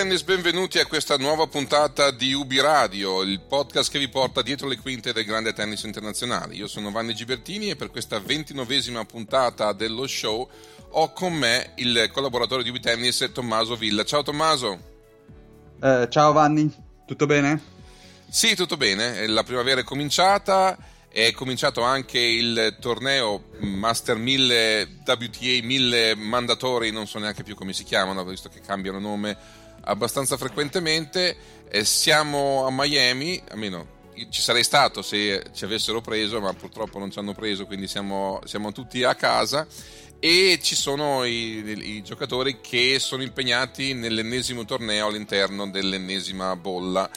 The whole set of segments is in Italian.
Bitennis, benvenuti a questa nuova puntata di Ubi Radio, il podcast che vi porta dietro le quinte del grande tennis internazionale. Io sono Vanni Gibertini e per questa ventinovesima puntata dello show ho con me il collaboratore di Ubi Tennis Tommaso Villa. Ciao Tommaso. Eh, ciao Vanni, tutto bene? Sì, tutto bene, la primavera è cominciata è cominciato anche il torneo Master 1000 WTA 1000 mandatori, non so neanche più come si chiamano, visto che cambiano nome abbastanza frequentemente. Eh, siamo a Miami, almeno ci sarei stato se ci avessero preso, ma purtroppo non ci hanno preso, quindi siamo, siamo tutti a casa. E ci sono i, i giocatori che sono impegnati nell'ennesimo torneo all'interno dell'ennesima bolla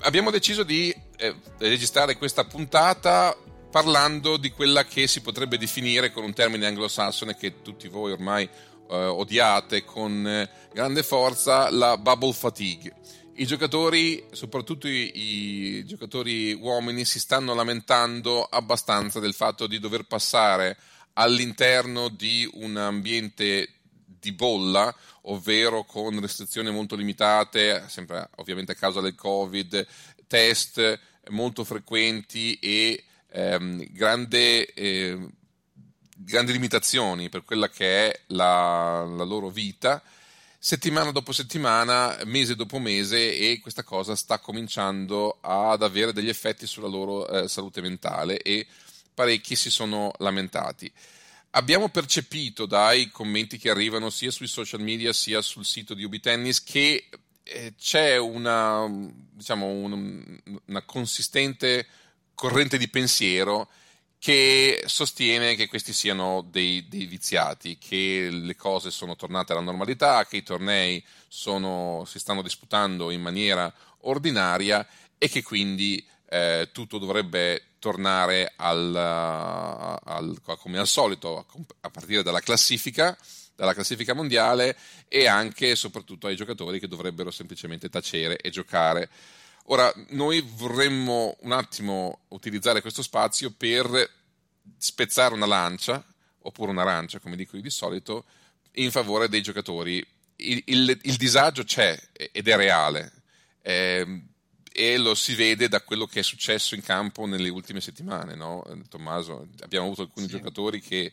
abbiamo deciso di eh, registrare questa puntata parlando di quella che si potrebbe definire con un termine anglosassone che tutti voi ormai eh, odiate con eh, grande forza, la bubble fatigue. I giocatori, soprattutto i, i, giocatori uomini, si stanno lamentando abbastanza del fatto di dover passare all'interno di un ambiente di bolla, ovvero con restrizioni molto limitate, sempre ovviamente a causa del Covid, test molto frequenti e ehm, grande, eh, grandi limitazioni per quella che è la, la loro vita settimana dopo settimana, mese dopo mese e questa cosa sta cominciando ad avere degli effetti sulla loro eh, salute mentale e parecchi si sono lamentati. Abbiamo percepito dai commenti che arrivano sia sui social media sia sul sito di Ubi Tennis che eh, c'è una, diciamo, un, una consistente corrente di pensiero che sostiene che questi siano dei, dei, viziati, che le cose sono tornate alla normalità, che i tornei sono, si stanno disputando in maniera ordinaria e che quindi eh, tutto dovrebbe tornare al, al, come al solito a partire dalla classifica, dalla classifica mondiale e anche e soprattutto ai giocatori che dovrebbero semplicemente tacere e giocare. Ora, noi vorremmo un attimo utilizzare questo spazio per spezzare una lancia, oppure un'arancia, come dico io di solito, in favore dei giocatori. Il, il, il disagio c'è ed è reale. Eh, e lo si vede da quello che è successo in campo nelle ultime settimane, no? Tommaso, abbiamo avuto alcuni sì. giocatori che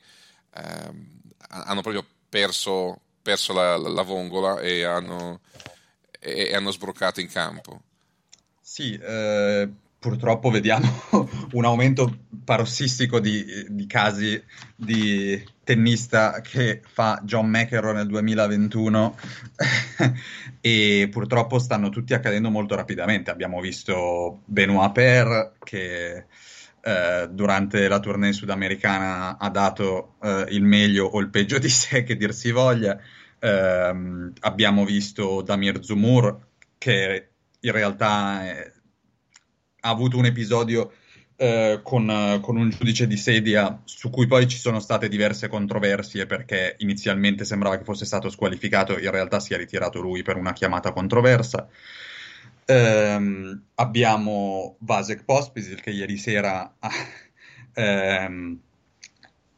ehm, hanno proprio perso, perso la, la, la, vongola e hanno, e hanno, sbroccato in campo. Sì, eh, purtroppo vediamo un aumento parossistico di, di, casi di tennista che fa John McEnroe nel 2021 e purtroppo stanno tutti accadendo molto rapidamente. Abbiamo visto Benoit Per che eh, durante la tournée sudamericana ha dato eh, il meglio o il peggio di sé, che dir si voglia. Eh, abbiamo visto Damir Zumur che in realtà è ha avuto un episodio eh, con, con, un giudice di sedia su cui poi ci sono state diverse controversie perché inizialmente sembrava che fosse stato squalificato, in realtà si è ritirato lui per una chiamata controversa. Eh, abbiamo Vasek Pospisil che ieri sera ha, ehm,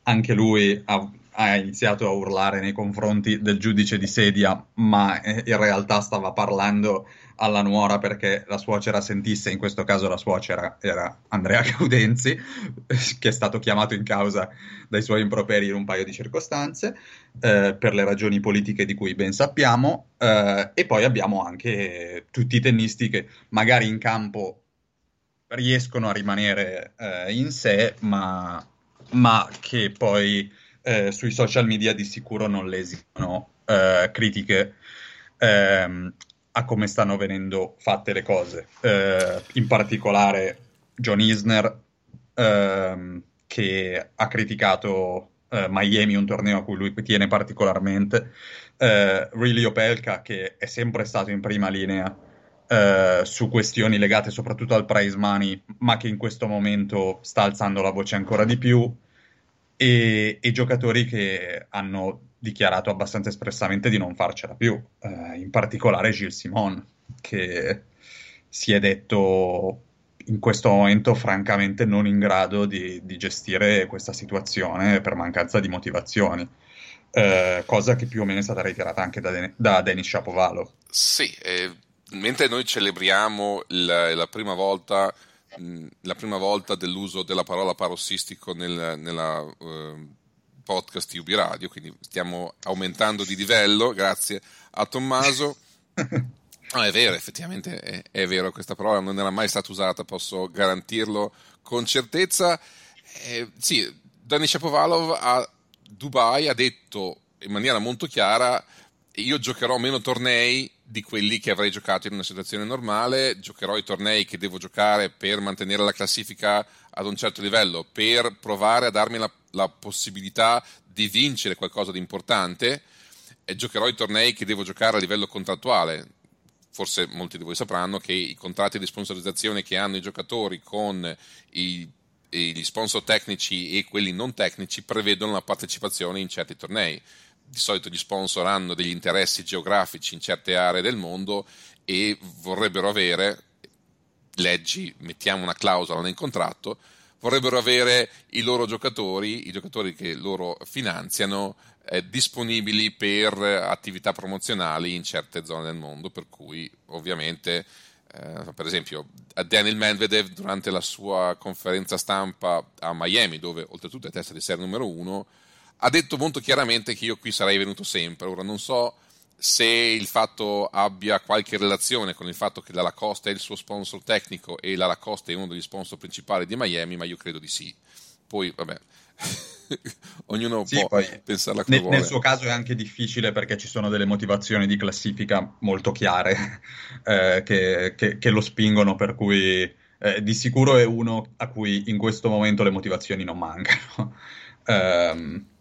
anche lui ha, ha, iniziato a urlare nei confronti del giudice di sedia, ma eh, in realtà stava parlando alla nuora perché la suocera sentisse, in questo caso la suocera era Andrea Gaudenzi, che è stato chiamato in causa dai suoi improperi in un paio di circostanze, eh, per le ragioni politiche di cui ben sappiamo, eh, e poi abbiamo anche tutti i tennisti che magari in campo riescono a rimanere eh, in sé, ma, ma che poi eh, sui social media di sicuro non lesino eh, critiche ehm, a come stanno venendo fatte le cose. Eh, in particolare John Isner, ehm, che ha criticato eh, Miami, un torneo a cui lui tiene particolarmente, eh, Riley Opelka, che è sempre stato in prima linea eh, su questioni legate soprattutto al prize money, ma che in questo momento sta alzando la voce ancora di più, e, e giocatori che hanno dichiarato abbastanza espressamente di non farcela più, eh, in particolare Gilles Simon, che si è detto in questo momento francamente non in grado di, di gestire questa situazione per mancanza di motivazioni. Eh, cosa che più o meno è stata ritirata anche da, da Denis Shapovalov. Sì, eh, mentre noi celebriamo la, la prima volta la prima volta dell'uso della parola parossistico nel, nella uh, podcast UB Radio, quindi stiamo aumentando di livello, grazie a Tommaso. No, è vero, effettivamente è, è, vero, questa parola non era mai stata usata, posso garantirlo con certezza. Eh, sì, Dani Shapovalov a Dubai ha detto in maniera molto chiara io giocherò meno tornei di quelli che avrei giocato in una situazione normale, giocherò i tornei che devo giocare per mantenere la classifica ad un certo livello, per provare a darmi la, la possibilità di vincere qualcosa di importante e giocherò i tornei che devo giocare a livello contrattuale. Forse molti di voi sapranno che i contratti di sponsorizzazione che hanno i giocatori con i, gli sponsor tecnici e quelli non tecnici prevedono la partecipazione in certi tornei di solito gli sponsor hanno degli interessi geografici in certe aree del mondo e vorrebbero avere, leggi, mettiamo una clausola nel contratto, vorrebbero avere i loro giocatori, i giocatori che loro finanziano, eh, disponibili per attività promozionali in certe zone del mondo, per cui ovviamente, eh, per esempio, Daniel Medvedev durante la sua conferenza stampa a Miami, dove oltretutto è testa di serie numero uno, ha detto molto chiaramente che io qui sarei venuto sempre. Ora non so se il fatto abbia qualche relazione con il fatto che la Lacoste è il suo sponsor tecnico e la Lacoste è uno degli sponsor principali di Miami, ma io credo di sì. Poi, vabbè, ognuno sì, può pensarla come nel. Nel suo caso è anche difficile perché ci sono delle motivazioni di classifica molto chiare eh, che, che, che, lo spingono, per cui eh, di sicuro è uno a cui in questo momento le motivazioni non mancano. um,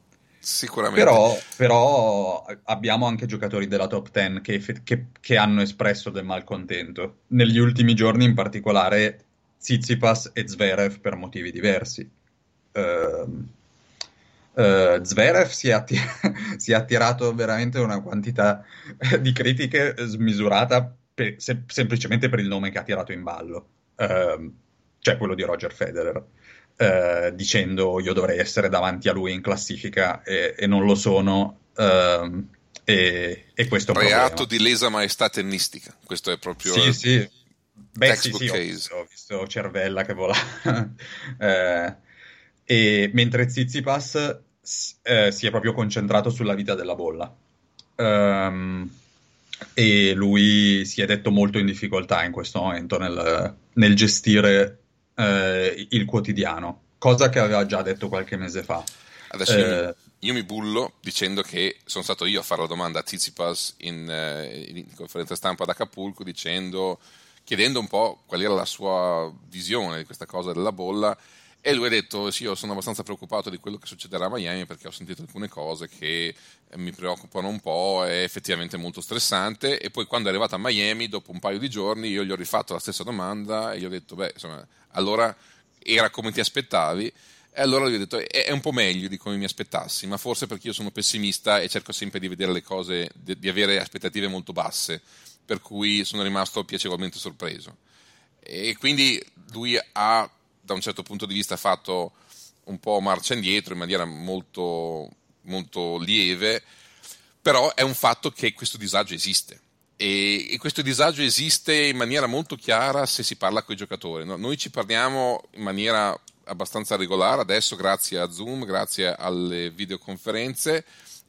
Sicuramente. Però, però, abbiamo anche giocatori della top 10 che, che, che, hanno espresso del malcontento. Negli ultimi giorni, in particolare, Tsitsipas e Zverev per motivi diversi. Uh, uh, Zverev si è, attir- si è, attirato veramente una quantità di critiche smisurata per, se- semplicemente per il nome che ha tirato in ballo, uh, cioè quello di Roger Federer eh, dicendo io dovrei essere davanti a lui in classifica e, e non lo sono. Ehm, e, e, questo è Reato di lesa maestà tennistica, questo è proprio sì, sì. Beh, sì, sì, ho visto, ho, visto, Cervella che vola. eh, e mentre Zizipas eh, si è proprio concentrato sulla vita della bolla. Um, e lui si è detto molto in difficoltà in questo momento nel, nel gestire eh, il quotidiano, cosa che aveva già detto qualche mese fa. Adesso io, mi, eh, io, mi, bullo dicendo che sono stato io a fare la domanda a Tsitsipas in, eh, in conferenza stampa ad Acapulco dicendo, chiedendo un po' qual era la sua visione di questa cosa della bolla e lui ha detto sì, io sono abbastanza preoccupato di quello che succederà a Miami perché ho sentito alcune cose che mi preoccupano un po', è effettivamente molto stressante e poi quando è arrivato a Miami, dopo un paio di giorni, io gli ho rifatto la stessa domanda e gli ho detto, beh, insomma, allora era come ti aspettavi? E allora gli ho detto, è, un po' meglio di come mi aspettassi, ma forse perché io sono pessimista e cerco sempre di vedere le cose, di, avere aspettative molto basse, per cui sono rimasto piacevolmente sorpreso. E quindi lui ha, da un certo punto di vista, fatto un po' marcia indietro in maniera molto, molto lieve, però è un fatto che questo disagio esiste. E, e, questo disagio esiste in maniera molto chiara se si parla con i giocatori. No? Noi ci parliamo in maniera abbastanza regolare adesso grazie a Zoom, grazie alle videoconferenze,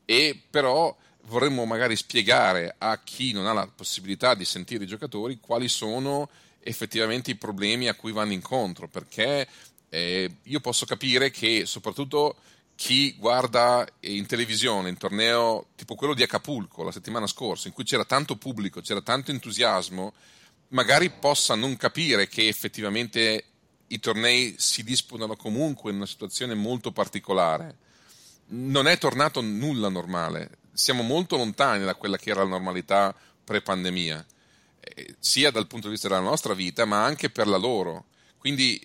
e però vorremmo magari spiegare a chi non ha la possibilità di sentire i giocatori quali sono effettivamente i problemi a cui vanno incontro, perché eh, io posso capire che soprattutto chi guarda in televisione un torneo tipo quello di Acapulco la settimana scorsa, in cui c'era tanto pubblico, c'era tanto entusiasmo, magari possa non capire che effettivamente i tornei si disputano comunque in una situazione molto particolare. Non è tornato nulla normale, siamo molto lontani da quella che era la normalità pre-pandemia, eh, sia dal punto di vista della nostra vita, ma anche per la loro. Quindi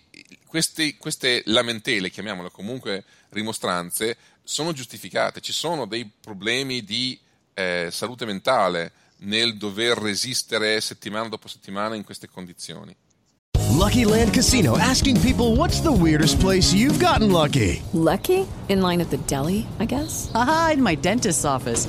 questi, queste lamentele, chiamiamole comunque rimostranze, sono giustificate. Ci sono dei problemi di eh, salute mentale nel dover resistere settimana dopo settimana in queste condizioni. Lucky Land Casino asking people what's the weirdest place you've gotten lucky? Lucky? In line at the deli, I guess? Aha, in my dentist's office.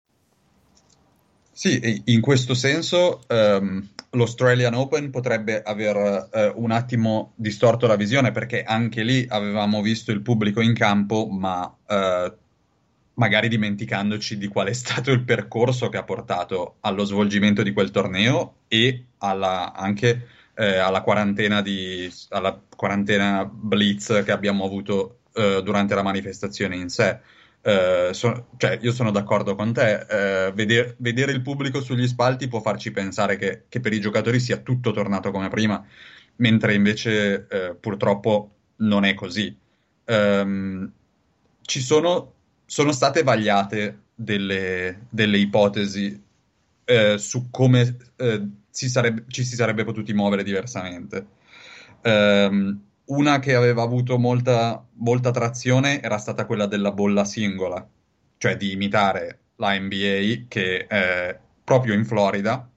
Sì, in questo senso um, l'Australian Open potrebbe aver uh, un attimo distorto la visione perché anche lì avevamo visto il pubblico in campo, ma uh, magari dimenticandoci di qual è stato il percorso che ha portato allo svolgimento di quel torneo e alla, anche eh, alla, quarantena di, alla quarantena blitz che abbiamo avuto eh, durante la manifestazione in sé. Eh, so, cioè, io sono d'accordo con te, eh, veder, vedere il pubblico sugli spalti può farci pensare che, che, per i giocatori sia tutto tornato come prima, mentre invece eh, purtroppo non è così. Um, ci sono sono state vagliate delle, delle ipotesi su come si sarebbe, ci si sarebbe potuti muovere diversamente. Um, una che aveva avuto molta, molta trazione era stata quella della bolla singola, cioè di imitare la NBA che eh, proprio in Florida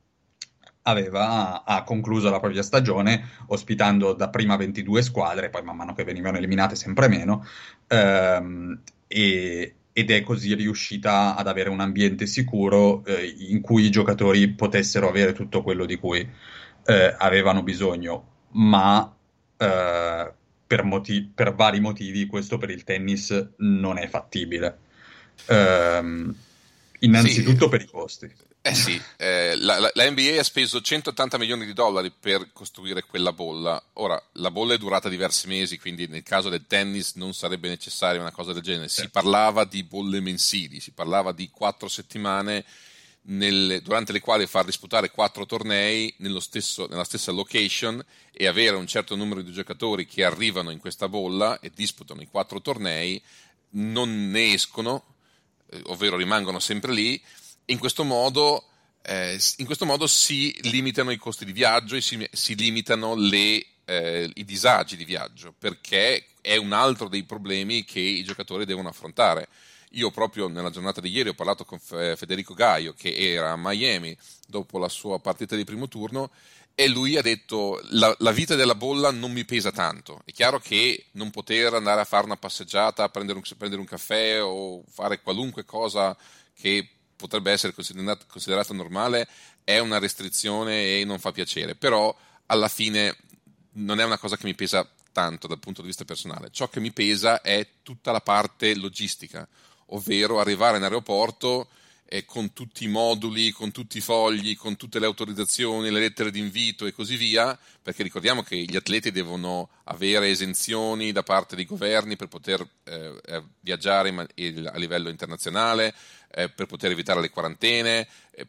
aveva ha concluso la propria stagione ospitando dapprima 22 squadre, poi man mano che venivano eliminate sempre meno, ehm, e, ed è così riuscita ad avere un ambiente sicuro eh, in cui i giocatori potessero avere tutto quello di cui eh, avevano bisogno, ma eh, per, motiv- per, vari motivi questo per il tennis non è fattibile. Ehm, innanzitutto sì. per i costi. Eh sì, eh, la, la, la, NBA ha speso 180 milioni di dollari per costruire quella bolla. Ora, la bolla è durata diversi mesi, quindi nel caso del tennis non sarebbe necessaria una cosa del genere. Si parlava di bolle mensili, si parlava di quattro settimane nelle, durante le quali far disputare quattro tornei stesso, nella stessa location e avere un certo numero di giocatori che arrivano in questa bolla e disputano i quattro tornei, non ne escono, eh, ovvero rimangono sempre lì in questo modo, eh, in questo modo si limitano i costi di viaggio e si, si limitano le, eh, i disagi di viaggio, perché è un altro dei problemi che i giocatori devono affrontare. Io proprio nella giornata di ieri ho parlato con Federico Gaio, che era a Miami dopo la sua partita di primo turno, e lui ha detto la, la vita della bolla non mi pesa tanto. È chiaro che non poter andare a fare una passeggiata, prendere un, prendere un caffè o fare qualunque cosa che potrebbe essere considerata, considerata normale è una restrizione e non fa piacere, però alla fine non è una cosa che mi pesa tanto dal punto di vista personale. Ciò che mi pesa è tutta la parte logistica, ovvero arrivare in aeroporto eh, con tutti i moduli, con tutti i fogli, con tutte le autorizzazioni, le lettere di invito e così via, perché ricordiamo che gli atleti devono avere esenzioni da parte dei governi per poter eh, eh viaggiare a livello internazionale, eh, per poter evitare le quarantene, eh,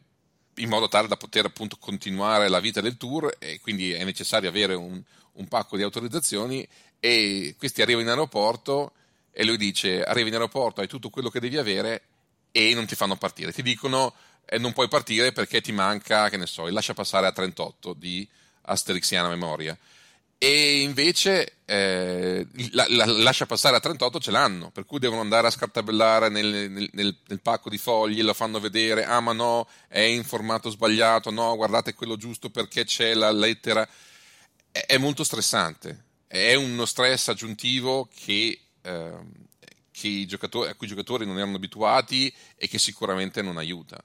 in modo tale da poter appunto continuare la vita del tour e quindi è necessario avere un, un pacco di autorizzazioni e questi arrivano in aeroporto e lui dice arrivi in aeroporto, hai tutto quello che devi avere e non ti fanno partire. Ti dicono eh, non puoi partire perché ti manca, che ne so, il lascia passare a 38 di Asterixiana memoria. E invece eh, la, la, lascia passare a 38 ce l'hanno, per cui devono andare a scartabellare nel, nel, nel, nel, pacco di fogli, lo fanno vedere, ah ma no, è in formato sbagliato, no, guardate quello giusto perché c'è la lettera. È, è molto stressante, è uno stress aggiuntivo che, eh, i a cui i giocatori non erano abituati e che sicuramente non aiuta.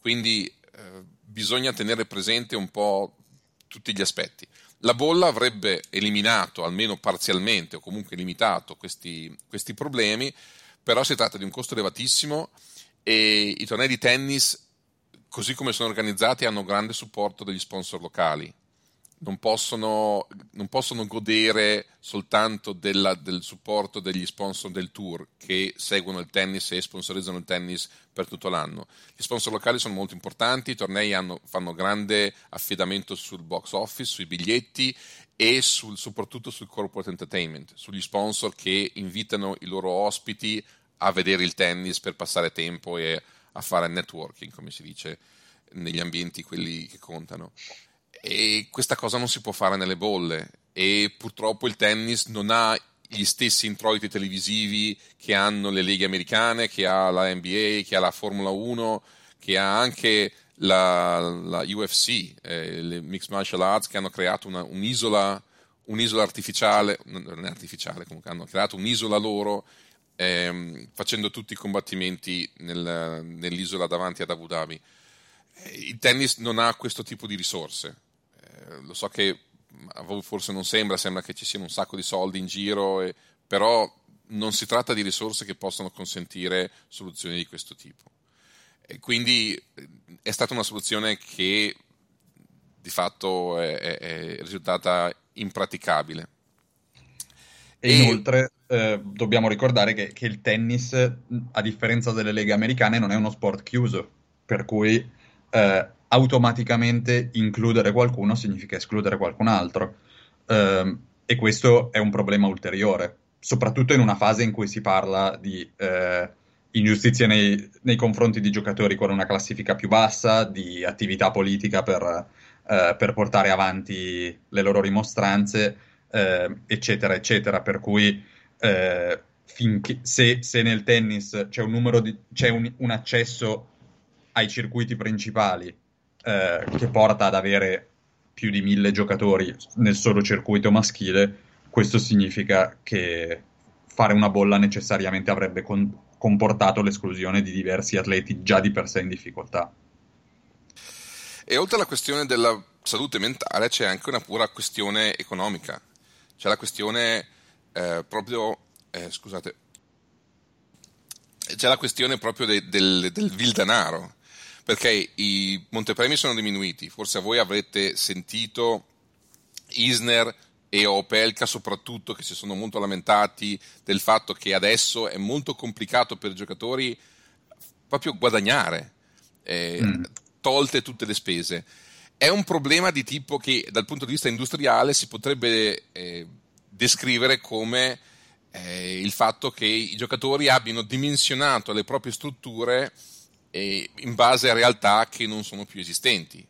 Quindi eh, bisogna tenere presente un po' tutti gli aspetti. La bolla avrebbe eliminato, almeno parzialmente o comunque limitato questi, questi problemi, però si tratta di un costo elevatissimo e i tornei di tennis, così come sono organizzati, hanno grande supporto degli sponsor locali non possono, non possono godere soltanto della, del supporto degli sponsor del tour che seguono il tennis e sponsorizzano il tennis per tutto l'anno. Gli sponsor locali sono molto importanti, i tornei hanno, fanno grande affidamento sul box office, sui biglietti e sul, soprattutto sul corporate entertainment, sugli sponsor che invitano i loro ospiti a vedere il tennis per passare tempo e a fare networking, come si dice negli ambienti quelli che contano e questa cosa non si può fare nelle bolle e purtroppo il tennis non ha gli stessi introiti televisivi che hanno le leghe americane, che ha la NBA, che ha la Formula 1, che ha anche la, la UFC, eh, le Mixed Martial Arts, che hanno creato una, un'isola, un'isola, artificiale, non è artificiale comunque, hanno creato un'isola loro ehm, facendo tutti i combattimenti nel, nell'isola davanti ad Abu Dhabi. Eh, il tennis non ha questo tipo di risorse lo so che a voi forse non sembra, sembra che ci siano un sacco di soldi in giro, e, però non si tratta di risorse che possano consentire soluzioni di questo tipo. E quindi è stata una soluzione che di fatto è, è, è risultata impraticabile. E, e inoltre eh, dobbiamo ricordare che, che, il tennis, a differenza delle leghe americane, non è uno sport chiuso, per cui eh, automaticamente includere qualcuno significa escludere qualcun altro. Eh, e questo è un problema ulteriore, soprattutto in una fase in cui si parla di eh, ingiustizie nei, nei, confronti di giocatori con una classifica più bassa, di attività politica per, eh, per portare avanti le loro rimostranze, eh, eccetera, eccetera. Per cui eh, finché, se, se, nel tennis c'è un, di, c'è un, un accesso ai circuiti principali eh, che porta ad avere più di mille giocatori nel solo circuito maschile, questo significa che fare una bolla necessariamente avrebbe con- comportato l'esclusione di diversi atleti già di per sé in difficoltà. E oltre alla questione della salute mentale c'è anche una pura questione economica, c'è la questione eh, proprio, eh, scusate, c'è la questione proprio de- del, del vil denaro perché i montepremi sono diminuiti. Forse voi avrete sentito Isner e Opelka soprattutto che si sono molto lamentati del fatto che adesso è molto complicato per i giocatori proprio guadagnare, eh, mm. tolte tutte le spese. È un problema di tipo che dal punto di vista industriale si potrebbe eh, descrivere come eh, il fatto che i giocatori abbiano dimensionato le proprie strutture in base a realtà che non sono più esistenti,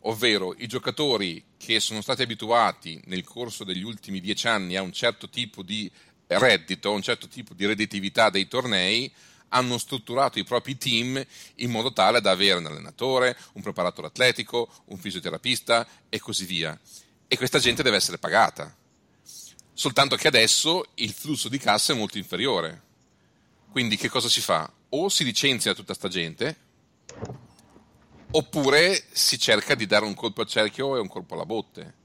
ovvero i giocatori che sono stati abituati nel corso degli ultimi dieci anni a un certo tipo di reddito, a un certo tipo di redditività dei tornei, hanno strutturato i propri team in modo tale da avere un allenatore, un preparatore atletico, un fisioterapista e così via. E questa gente deve essere pagata. Soltanto che adesso il flusso di cassa è molto inferiore. Quindi che cosa si fa? O si licenzia tutta sta gente oppure si cerca di dare un colpo al cerchio e un colpo alla botte.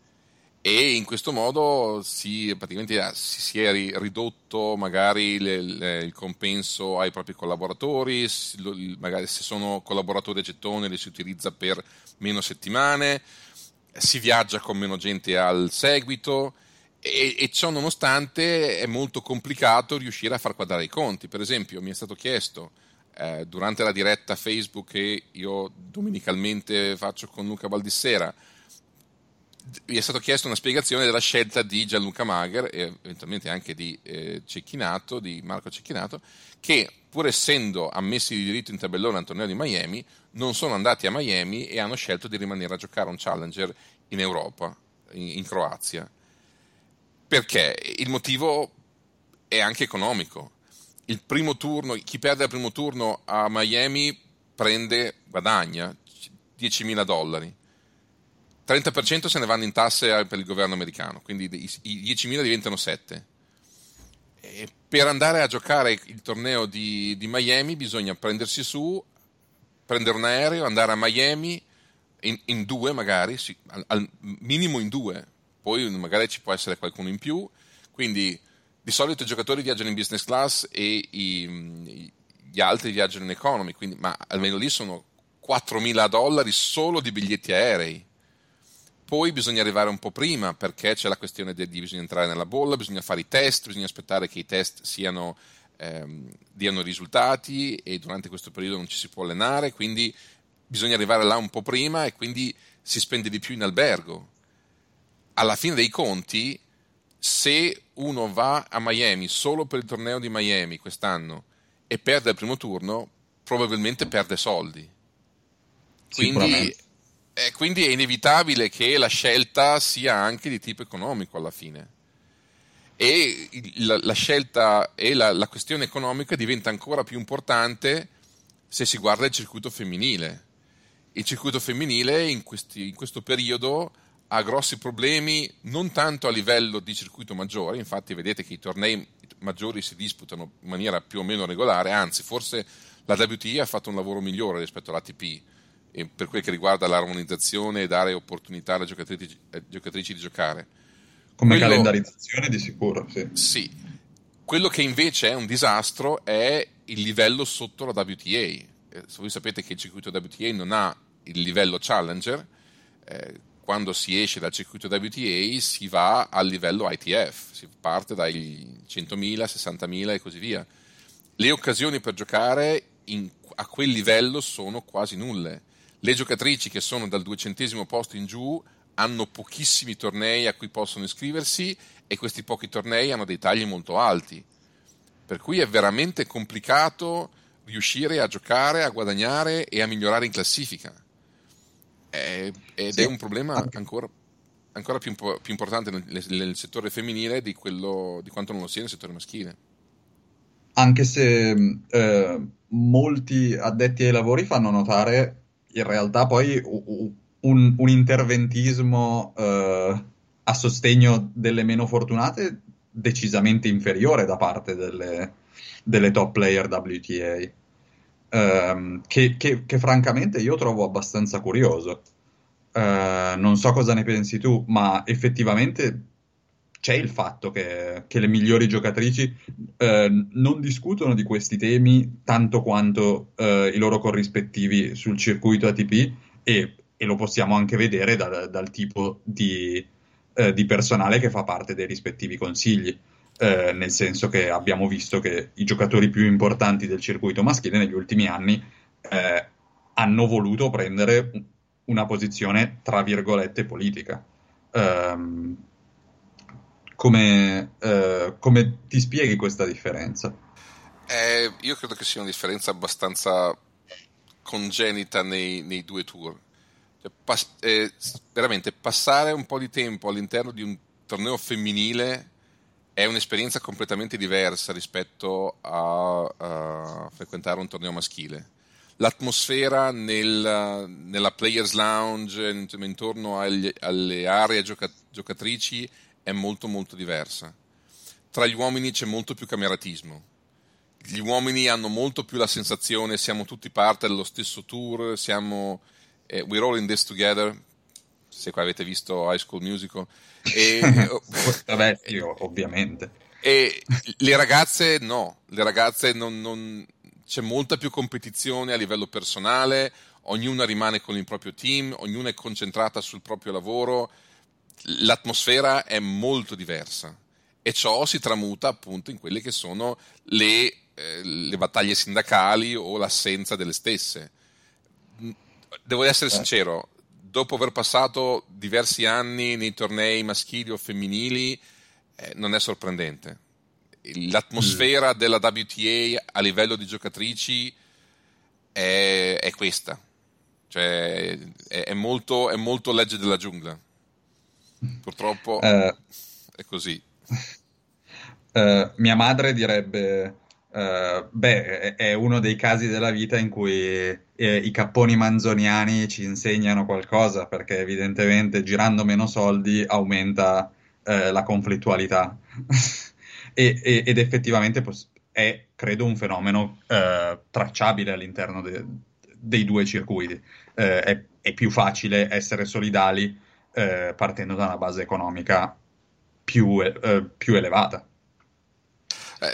E in questo modo si, praticamente ah, si, è ridotto magari le, le, il compenso ai propri collaboratori, magari se sono collaboratori a gettone li si utilizza per meno settimane, si viaggia con meno gente al seguito e, e, ciò nonostante è molto complicato riuscire a far quadrare i conti. Per esempio, mi è stato chiesto eh, durante la diretta Facebook che io domenicalmente faccio con Luca Baldissera gli è stato chiesto una spiegazione della scelta di Gianluca Mager e eventualmente anche di eh, Cecchinato, di Marco Cecchinato, che pur essendo ammessi di diritto in tabellone al torneo di Miami, non sono andati a Miami e hanno scelto di rimanere a giocare un challenger in Europa, in, in Croazia. Perché? Il motivo è anche economico. Il primo turno, chi perde il primo turno a Miami prende, guadagna 10.000 dollari 30% se ne vanno in tasse per il governo americano, quindi i 10.000 diventano 7. E per andare a giocare il torneo di, di, Miami bisogna prendersi su, prendere un aereo, andare a Miami in, in due magari, al, al, minimo in due, poi magari ci può essere qualcuno in più, quindi di solito i giocatori viaggiano in business class e i, gli altri viaggiano in economy, quindi, ma almeno lì sono 4.000 dollari solo di biglietti aerei poi bisogna arrivare un po' prima perché c'è la questione di, bisogna entrare nella bolla, bisogna fare i test, bisogna aspettare che i test siano, ehm, diano risultati e durante questo periodo non ci si può allenare, quindi bisogna arrivare là un po' prima e quindi si spende di più in albergo. Alla fine dei conti, se uno va a Miami solo per il torneo di Miami quest'anno e perde il primo turno, probabilmente perde soldi. Quindi eh, quindi è inevitabile che la scelta sia anche di tipo economico alla fine. E la, la scelta e la, la, questione economica diventa ancora più importante se si guarda il circuito femminile. Il circuito femminile in, questi, in questo periodo ha grossi problemi non tanto a livello di circuito maggiore, infatti vedete che i tornei maggiori si disputano in maniera più o meno regolare, anzi forse la WTA ha fatto un lavoro migliore rispetto all'ATP per quel che riguarda l'armonizzazione e dare opportunità alle giocatrici, alle giocatrici di giocare. Come Quello, calendarizzazione di sicuro, sì. Sì. Quello che invece è un disastro è il livello sotto la WTA. Eh, voi sapete che il circuito WTA non ha il livello challenger, eh, quando si esce dal circuito WTA si va al livello ITF, si parte dai 100.000, 60.000 e così via. Le occasioni per giocare in, a quel livello sono quasi nulle le giocatrici che sono dal duecentesimo posto in giù hanno pochissimi tornei a cui possono iscriversi e questi pochi tornei hanno dei tagli molto alti. Per cui è veramente complicato riuscire a giocare, a guadagnare e a migliorare in classifica. È, ed sì. è un problema ancora, ancora più, più, importante nel, nel, settore femminile di, quello, di quanto non lo sia nel settore maschile. Anche se eh, molti addetti ai lavori fanno notare in realtà poi un, un interventismo eh, a sostegno delle meno fortunate decisamente inferiore da parte delle, delle top player WTA, ehm, che, che, che, francamente io trovo abbastanza curioso. Eh, non so cosa ne pensi tu, ma effettivamente c'è il fatto che, che le migliori giocatrici eh, non discutono di questi temi tanto quanto eh, i loro corrispettivi sul circuito ATP e, e lo possiamo anche vedere da, dal tipo di, eh, di, personale che fa parte dei rispettivi consigli. Eh, nel senso che abbiamo visto che i giocatori più importanti del circuito maschile negli ultimi anni eh, hanno voluto prendere una posizione tra virgolette politica. Um, come, eh, come ti spieghi questa differenza? Eh, io credo che sia una differenza abbastanza congenita nei, nei due tour. Cioè, pas- eh, veramente passare un po' di tempo all'interno di un torneo femminile è un'esperienza completamente diversa rispetto a, a frequentare un torneo maschile. L'atmosfera nel, nella Players Lounge, intorno agli, alle aree gioca- giocatrici, è molto molto diversa. Tra gli uomini c'è molto più cameratismo. Gli uomini hanno molto più la sensazione siamo tutti parte dello stesso tour, siamo eh, we're all in this together. Se qua avete visto High School Musical. E, Vabbè, io, ovviamente. E le ragazze no, le ragazze non, non, c'è molta più competizione a livello personale, ognuna rimane con il proprio team, ognuna è concentrata sul proprio lavoro l'atmosfera è molto diversa e ciò si tramuta appunto in quelle che sono le, eh, le battaglie sindacali o l'assenza delle stesse. Devo essere eh. sincero, dopo aver passato diversi anni nei tornei maschili o femminili, eh, non è sorprendente. L'atmosfera mm. della WTA a livello di giocatrici è, è questa, cioè è, è, molto, è, molto, legge della giungla. Purtroppo uh, è così. Uh, mia madre direbbe Uh, beh, è uno dei casi della vita in cui eh, i capponi manzoniani ci insegnano qualcosa, perché evidentemente girando meno soldi aumenta eh, la conflittualità. e, e, ed effettivamente è, credo, un fenomeno eh, tracciabile all'interno de- dei due circuiti. Eh, è, è, più facile essere solidali eh, partendo da una base economica più, più elevata.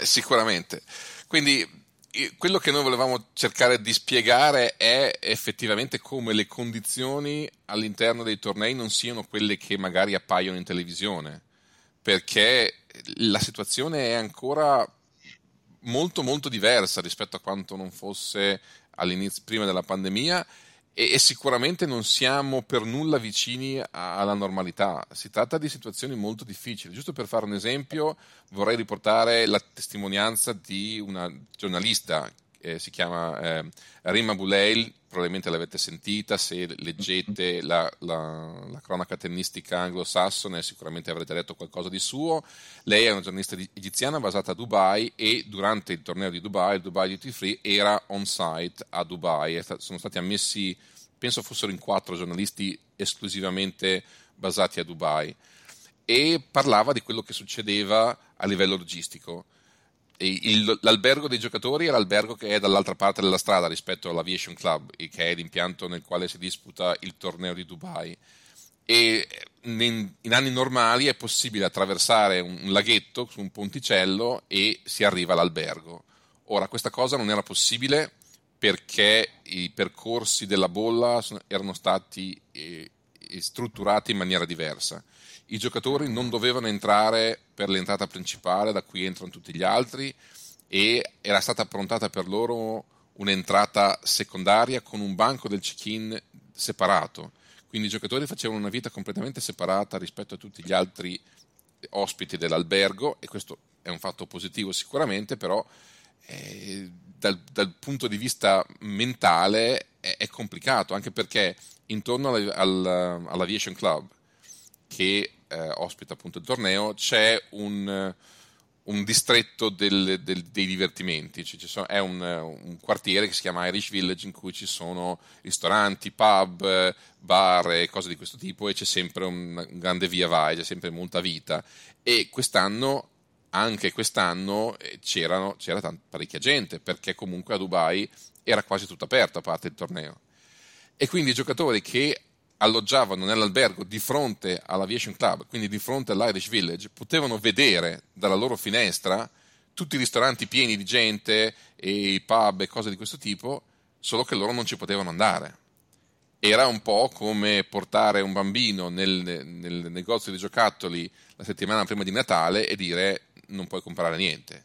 Sicuramente. Quindi quello che noi volevamo cercare di spiegare è effettivamente come le condizioni all'interno dei tornei non siano quelle che magari appaiono in televisione, perché la situazione è ancora molto molto diversa rispetto a quanto non fosse all'inizio prima della pandemia e, e, sicuramente non siamo per nulla vicini a, alla normalità. Si tratta di situazioni molto difficili. Giusto per fare un esempio, vorrei riportare la testimonianza di una giornalista eh, si chiama eh, Rima Buleil, probabilmente l'avete sentita, se leggete la, la, la, cronaca tennistica anglosassone sicuramente avrete letto qualcosa di suo. Lei è una giornalista egiziana basata a Dubai e durante il torneo di Dubai, il Dubai Duty Free, era on site a Dubai. Sono stati ammessi, penso fossero in quattro giornalisti esclusivamente basati a Dubai e parlava di quello che succedeva a livello logistico il, l'albergo dei giocatori è l'albergo che è dall'altra parte della strada rispetto all'Aviation Club, che è l'impianto nel quale si disputa il torneo di Dubai. E in, in anni normali è possibile attraversare un, laghetto su un ponticello e si arriva all'albergo. Ora, questa cosa non era possibile perché i percorsi della bolla erano stati eh, strutturati in maniera diversa i giocatori non dovevano entrare per l'entrata principale, da cui entrano tutti gli altri, e era stata approntata per loro un'entrata secondaria con un banco del check-in separato. Quindi i giocatori facevano una vita completamente separata rispetto a tutti gli altri ospiti dell'albergo, e questo è un fatto positivo sicuramente, però eh, dal, dal, punto di vista mentale è, è complicato, anche perché intorno all, all, all'Aviation Club che eh, ospita appunto il torneo, c'è un, un distretto del, del, dei divertimenti, cioè, sono, è un, un, quartiere che si chiama Irish Village in cui ci sono ristoranti, pub, bar e cose di questo tipo e c'è sempre un, un grande via vai, c'è sempre molta vita. E quest'anno anche quest'anno eh, c'era tant- parecchia gente perché comunque a Dubai era quasi tutto aperto a parte il torneo. E quindi i giocatori che alloggiavano nell'albergo di fronte all'Aviation Club, quindi di fronte all'Irish Village, potevano vedere dalla loro finestra tutti i ristoranti pieni di gente e i pub e cose di questo tipo, solo che loro non ci potevano andare. Era un po' come portare un bambino nel, nel negozio di giocattoli la settimana prima di Natale e dire non puoi comprare niente.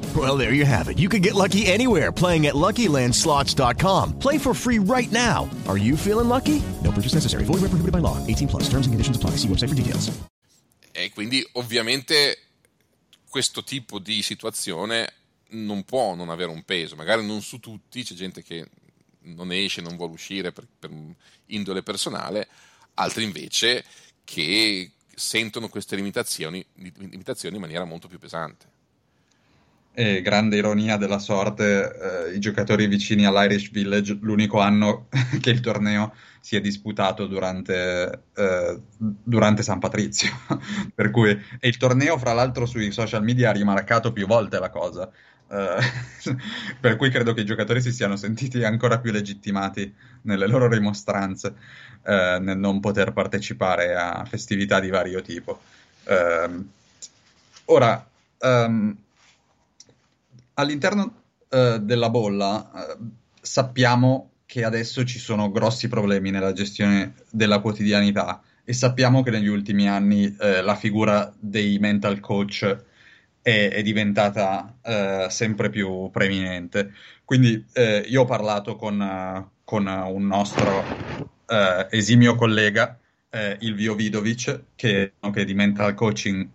Well, there you have it. You can get lucky anywhere playing at LuckyLandSlots.com. Play for free right now. Are you feeling lucky? No purchase necessary. Void where prohibited by law. 18 plus. Terms and conditions apply. See website for details. E quindi, ovviamente, questo tipo di situazione non può non avere un peso. Magari non su tutti, c'è gente che non esce, non vuole uscire per, per indole personale, altri invece che sentono queste limitazioni, limitazioni in maniera molto più pesante. E grande ironia della sorte, eh, i giocatori vicini all'Irish Village, l'unico anno che il torneo si è disputato durante, eh, durante San Patrizio. per cui, e il torneo, fra l'altro, sui social media ha rimarcato più volte la cosa. Uh, per cui credo che i giocatori si siano sentiti ancora più legittimati nelle loro rimostranze uh, nel non poter partecipare a festività di vario tipo. Uh, ora, um, all'interno eh, della bolla, eh, sappiamo che adesso ci sono grossi problemi nella gestione della quotidianità e sappiamo che negli ultimi anni eh, la figura dei mental coach è, è diventata eh, sempre più preeminente. Quindi eh, io ho parlato con, con un nostro eh, esimio collega, Ilvio Vidovic, che, che di mental coaching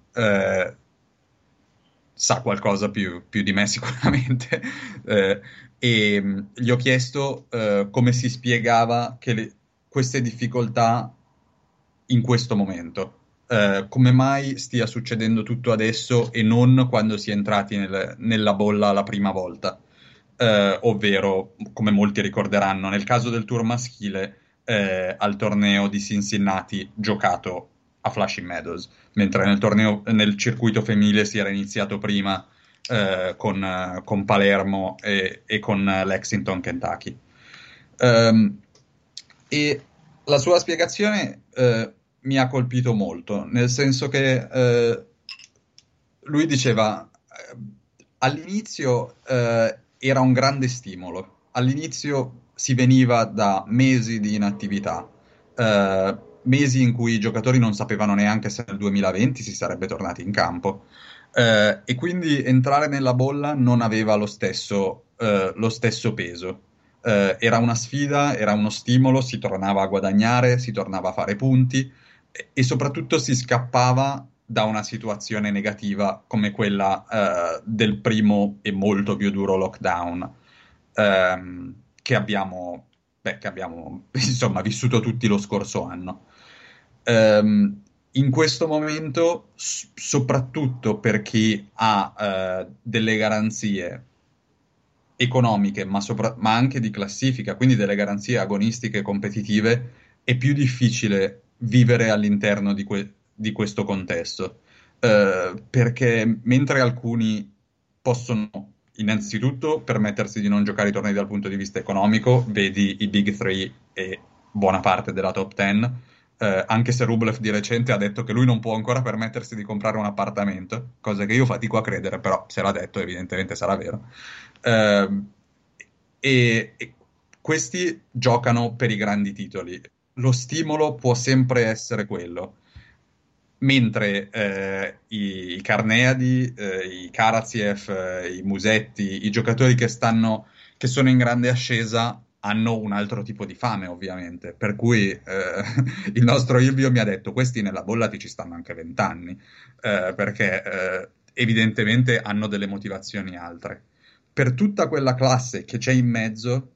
sa qualcosa più, più, di me sicuramente, eh, e mm, gli ho chiesto eh, come si spiegava le, queste difficoltà in questo momento, eh, come mai stia succedendo tutto adesso e non quando si è entrati nel, nella bolla la prima volta. Eh, ovvero, come molti ricorderanno, nel caso del tour maschile, eh, al torneo di Cincinnati giocato a Flushing Meadows, mentre nel, torneo, nel circuito femminile si era iniziato prima eh, con, con, Palermo e, e, con Lexington, Kentucky. Um, e la sua spiegazione eh, mi ha colpito molto, nel senso che eh, lui diceva eh, all'inizio eh, era un grande stimolo, all'inizio si veniva da mesi di inattività, eh, mesi in cui i giocatori non sapevano neanche se nel 2020 si sarebbe tornati in campo. Eh, e quindi entrare nella bolla non aveva lo stesso, eh, lo stesso peso. Eh, era una sfida, era uno stimolo, si tornava a guadagnare, si tornava a fare punti e, e soprattutto si scappava da una situazione negativa come quella eh, del primo e molto più duro lockdown ehm, che, abbiamo, beh, che abbiamo insomma, vissuto tutti lo scorso anno ehm, in questo momento, s- soprattutto per chi ha eh, delle garanzie economiche, ma, sopra- ma, anche di classifica, quindi delle garanzie agonistiche competitive, è più difficile vivere all'interno di, que- di questo contesto. Eh, perché mentre alcuni possono innanzitutto permettersi di non giocare i tornei dal punto di vista economico, vedi i Big Three e buona parte della top 10, eh, anche se Rublev di recente ha detto che lui non può ancora permettersi di comprare un appartamento, cosa che io fatico a credere, però se l'ha detto evidentemente sarà vero. Eh, e, e, questi giocano per i grandi titoli. Lo stimolo può sempre essere quello. Mentre eh, i, i, Carneadi, eh, i Karaziev, eh, i Musetti, i giocatori che, stanno, che sono in grande ascesa hanno un altro tipo di fame, ovviamente. Per cui eh, il nostro Ilvio mi ha detto: questi nella bolla ti ci stanno anche vent'anni, eh, perché eh, evidentemente hanno delle motivazioni altre. Per tutta quella classe che c'è in mezzo,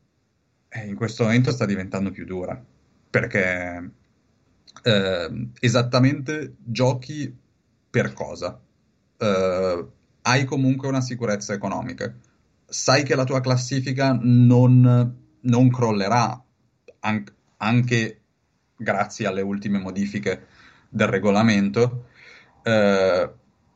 eh, in questo momento sta diventando più dura, perché eh, esattamente giochi per cosa? Eh, hai comunque una sicurezza economica. Sai che la tua classifica non non crollerà an- anche grazie alle ultime modifiche del regolamento. Eh,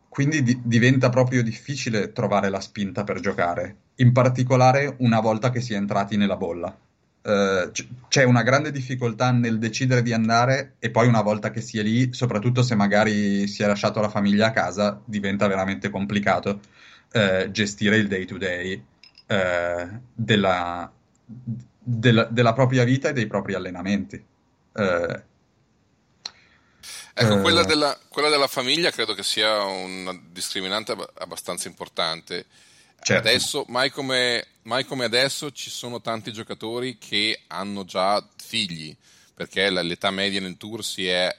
quindi di- diventa proprio difficile trovare la spinta per giocare, in particolare una volta che si è entrati nella bolla. Uh, c- c'è una grande difficoltà nel decidere di andare e poi una volta che si è lì, soprattutto se magari si è lasciato la famiglia a casa, diventa veramente complicato uh, gestire il day to day della, della, della, propria vita e dei propri allenamenti. Eh, ecco, eh, quella, della, quella, della, famiglia credo che sia una discriminante abbastanza importante. Certo. Adesso, mai come, mai come, adesso, ci sono tanti giocatori che hanno già figli, perché l'età media nel tour si è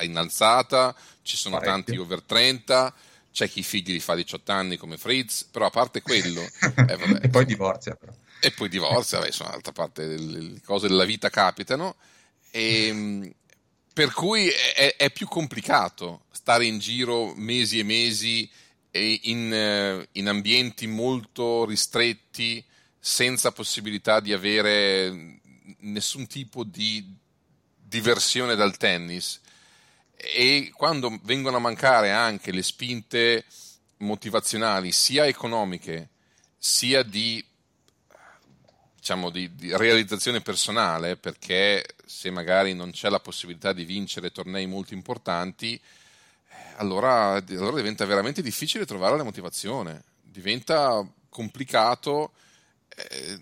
innalzata, ci sono Parecchio. tanti over 30, c'è chi i figli li fa a 18 anni come Fritz, però a parte quello... eh, vabbè, e poi divorzia però. E poi divorzia, vabbè, insomma, d'altra parte le cose della vita capitano. E, ehm, per cui è, è, più complicato stare in giro mesi e mesi in, eh, in ambienti molto ristretti, senza possibilità di avere nessun tipo di diversione dal tennis. E quando vengono a mancare anche le spinte motivazionali, sia economiche, sia di diciamo, di, di, realizzazione personale, perché se magari non c'è la possibilità di vincere tornei molto importanti, eh, allora, allora diventa veramente difficile trovare la motivazione, diventa complicato eh,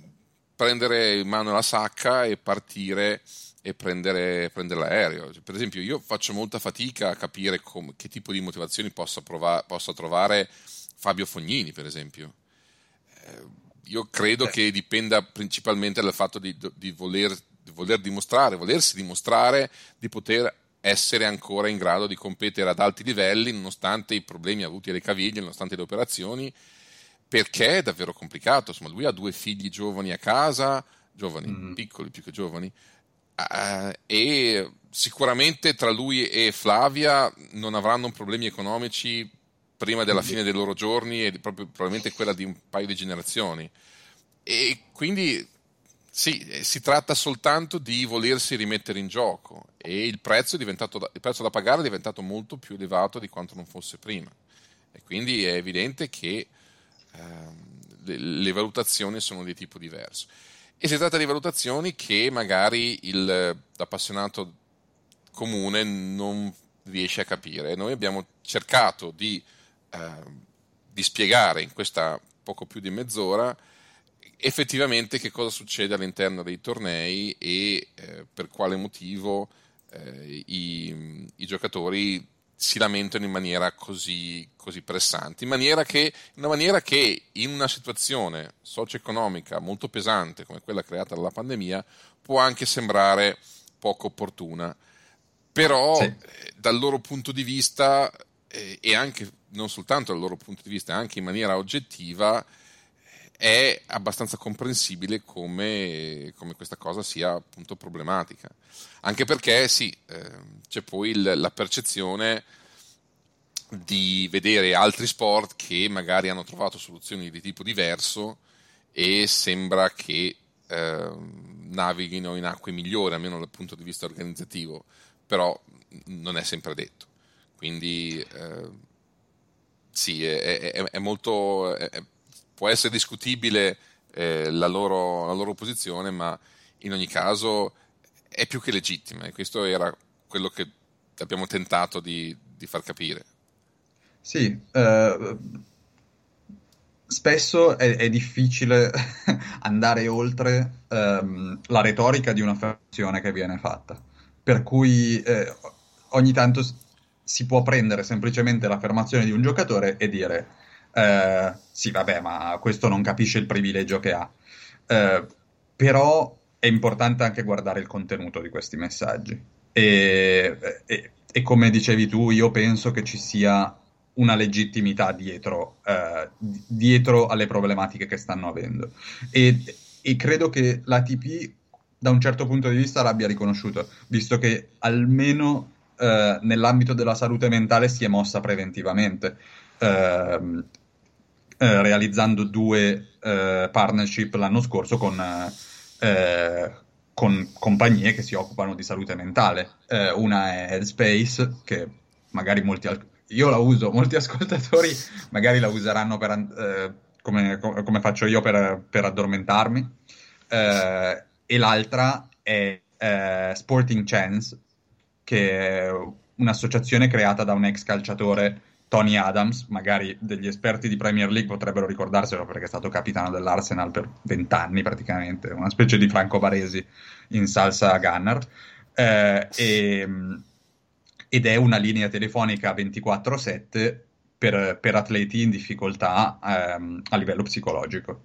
prendere in mano la sacca e partire e prendere, prendere l'aereo. Per esempio, io faccio molta fatica a capire com- che tipo di motivazioni possa, prova- possa trovare Fabio Fognini, per esempio. Eh, io credo che dipenda principalmente dal fatto di, di, voler, di voler dimostrare, volersi dimostrare di poter essere ancora in grado di competere ad alti livelli nonostante i problemi avuti alle caviglie, nonostante le operazioni, perché è davvero complicato. Insomma, lui ha due figli giovani a casa, giovani, mm. piccoli più che giovani, uh, e sicuramente tra lui e Flavia non avranno problemi economici prima della fine dei loro giorni e proprio probabilmente quella di un paio di generazioni. E quindi sì, eh, si tratta soltanto di volersi rimettere in gioco e il prezzo, il prezzo, da pagare è diventato molto più elevato di quanto non fosse prima. E quindi è evidente che ehm, le, le, valutazioni sono di tipo diverso. E si tratta di valutazioni che magari il, l'appassionato comune non riesce a capire. Noi abbiamo cercato di, eh, di spiegare in questa poco più di mezz'ora effettivamente che cosa succede all'interno dei tornei e eh, per quale motivo eh, i, i, giocatori si lamentano in maniera così, così pressante, in maniera, che, in una maniera che in una situazione socio-economica molto pesante come quella creata dalla pandemia può anche sembrare poco opportuna, però sì. eh, dal loro punto di vista eh, e anche non soltanto dal loro punto di vista, anche in maniera oggettiva, è abbastanza comprensibile come, come, questa cosa sia appunto problematica. Anche perché sì, eh, c'è poi il, la percezione di vedere altri sport che magari hanno trovato soluzioni di tipo diverso e sembra che eh, navighino in acque migliori, almeno dal punto di vista organizzativo, però non è sempre detto. Quindi eh, sì, è, è, è molto... È, può essere discutibile eh, la, loro, la, loro, posizione, ma in ogni caso è più che legittima e questo era quello che abbiamo tentato di, di far capire. Sì, eh, spesso è, è, difficile andare oltre ehm, la retorica di un'affermazione che viene fatta, per cui eh, ogni tanto si può prendere semplicemente l'affermazione di un giocatore e dire eh, sì, vabbè, ma questo non capisce il privilegio che ha. Eh, però è importante anche guardare il contenuto di questi messaggi. E, e, e, come dicevi tu, io penso che ci sia una legittimità dietro, eh, dietro alle problematiche che stanno avendo. E, e credo che l'ATP, da un certo punto di vista, l'abbia riconosciuto, visto che almeno eh, nell'ambito della salute mentale si è mossa preventivamente. Uh, eh, realizzando due eh, partnership l'anno scorso con, eh, con, compagnie che si occupano di salute mentale. Eh, una è Headspace, che magari molti... io la uso, molti ascoltatori magari la useranno per, eh, come, come, faccio io per, per addormentarmi. e l'altra è Sporting Chance, che è un'associazione creata da un ex calciatore Tony Adams, magari degli esperti di Premier League potrebbero ricordarselo perché è stato capitano dell'Arsenal per vent'anni praticamente, una specie di Franco Baresi in salsa Gunner. Eh, e, ed è una linea telefonica 24/7 per, per atleti in difficoltà ehm, a livello psicologico.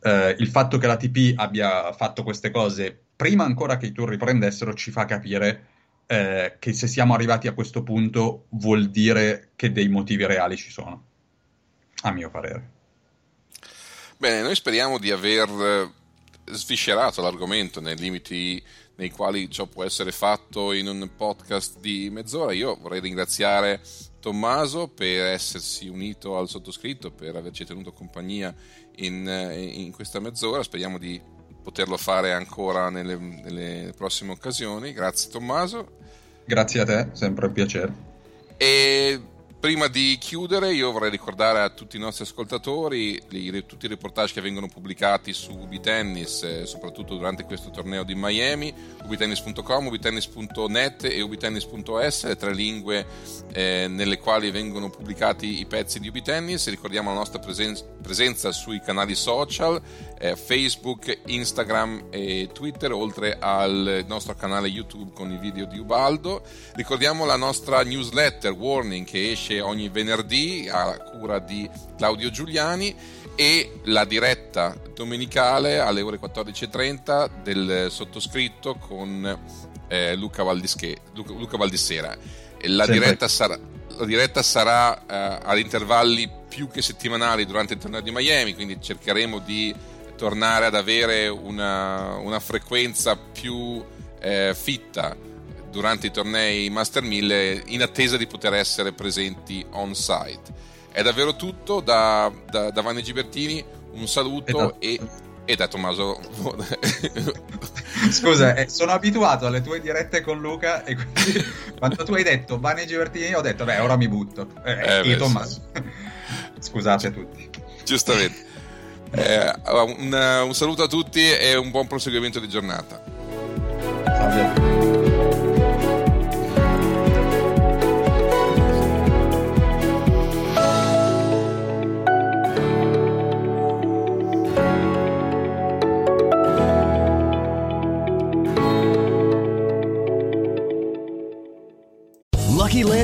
Eh, il fatto che l'ATP abbia fatto queste cose prima ancora che i tour riprendessero ci fa capire eh, che se siamo arrivati a questo punto vuol dire che dei motivi reali ci sono, a mio parere. Bene, noi speriamo di aver eh, sviscerato l'argomento nei limiti nei quali ciò può essere fatto in un podcast di mezz'ora. Io vorrei ringraziare Tommaso per essersi unito al sottoscritto, per averci tenuto compagnia in, eh, in questa mezz'ora. Speriamo di poterlo fare ancora nelle, nelle prossime occasioni. Grazie Tommaso. Grazie a te, sempre un piacere. E prima di chiudere, io vorrei ricordare a tutti i nostri ascoltatori tutti i reportage che vengono pubblicati su Ubitennis, eh, soprattutto durante questo torneo di Miami, ubitennis.com, ubitennis.net e ubitennis.es, le tre lingue eh, nelle quali vengono pubblicati i pezzi di Ubitennis. Ricordiamo la nostra presen- presenza sui canali social, eh, Facebook, Instagram e Twitter, oltre al nostro canale YouTube con i video di Ubaldo. Ricordiamo la nostra newsletter Warning che esce ogni venerdì a cura di Claudio Giuliani e la diretta domenicale alle ore 14.30 del sottoscritto con eh, Luca, Valdische, Luca, Luca, Valdissera. La diretta, sarà, la diretta sarà eh, ad intervalli più che settimanali durante il torneo di Miami, quindi cercheremo di tornare ad avere una, una frequenza più eh, fitta durante i tornei Master 1000 in attesa di poter essere presenti on site. È davvero tutto da, da, da Vanni Gibertini, un saluto e, e da Tommaso. Scusa, eh, sono abituato alle tue dirette con Luca e quindi quando tu hai detto Vanni Gibertini ho detto beh ora mi butto. Eh, eh, io Tommaso. Scusate a tutti. Giustamente. Eh, un, un saluto a tutti e un buon proseguimento di giornata. Salve.